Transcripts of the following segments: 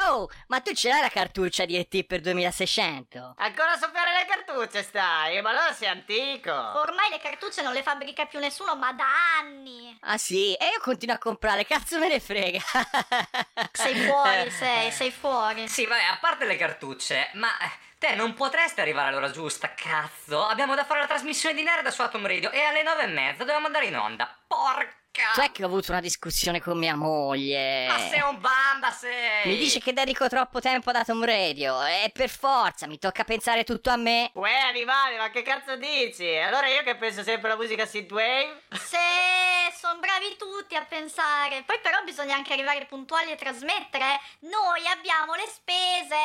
Oh, ma tu ce l'hai la cartuccia di ET per 2600? Ancora a soffiare le cartucce stai? Ma allora sei antico! Ormai le cartucce non le fabbrica più nessuno, ma da anni! Ah sì? E io continuo a comprare, cazzo me ne frega! Sei fuori, sei, sei fuori. Sì, vabbè, a parte le cartucce, ma eh, te non potresti arrivare all'ora giusta, cazzo! Abbiamo da fare la trasmissione di Nerd su Atom Radio e alle nove e mezza dobbiamo andare in onda. Porca! Cioè che ho avuto una discussione con mia moglie. Ma sei un bamba, sei! Mi dice che dedico troppo tempo ad Atom Radio e per forza mi tocca pensare tutto a me. Uè, animale, ma che cazzo dici? Allora io che penso sempre alla musica synthwave? Se sono bravi tutti a pensare. Poi però bisogna anche arrivare puntuali e trasmettere. Noi abbiamo le spese.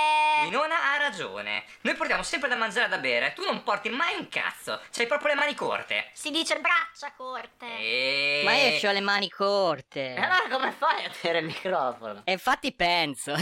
Winona ha ragione. Noi portiamo sempre da mangiare e da bere. Tu non porti mai un cazzo. C'hai proprio le mani corte. Si dice braccia corte. E... Ma io ho le mani corte. E allora come fai a tenere il microfono? E infatti penso.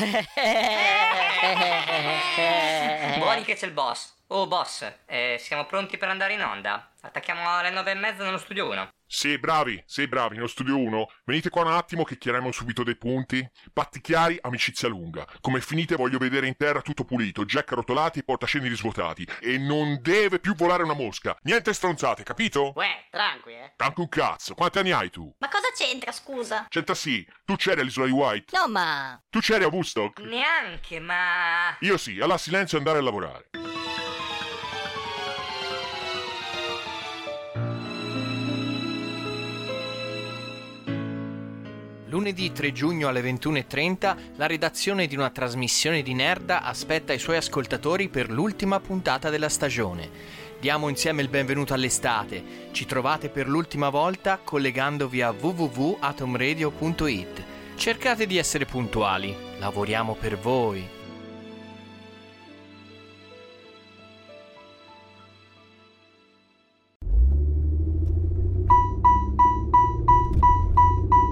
Buoni che c'è il boss. Oh boss, eh, siamo pronti per andare in onda? Attacchiamo alle nove e mezza nello studio 1. Sì, bravi, sì, bravi, nello studio 1. Venite qua un attimo che chiariamo subito dei punti. Patti chiari, amicizia lunga. Come finite voglio vedere in terra tutto pulito, jack arrotolati e portasceni risvuotati. E non deve più volare una mosca. Niente stronzate, capito? Uè, tranqui, eh. Anche un cazzo. Quanti anni hai tu? Ma cosa c'entra, scusa? C'entra sì. Tu c'eri all'isola di White? No, ma... Tu c'eri a Woodstock? Neanche, ma... Io sì, allora silenzio e andare a lavorare. Lunedì 3 giugno alle 21.30 la redazione di una trasmissione di Nerda aspetta i suoi ascoltatori per l'ultima puntata della stagione. Diamo insieme il benvenuto all'estate. Ci trovate per l'ultima volta collegandovi a www.atomradio.it. Cercate di essere puntuali, lavoriamo per voi.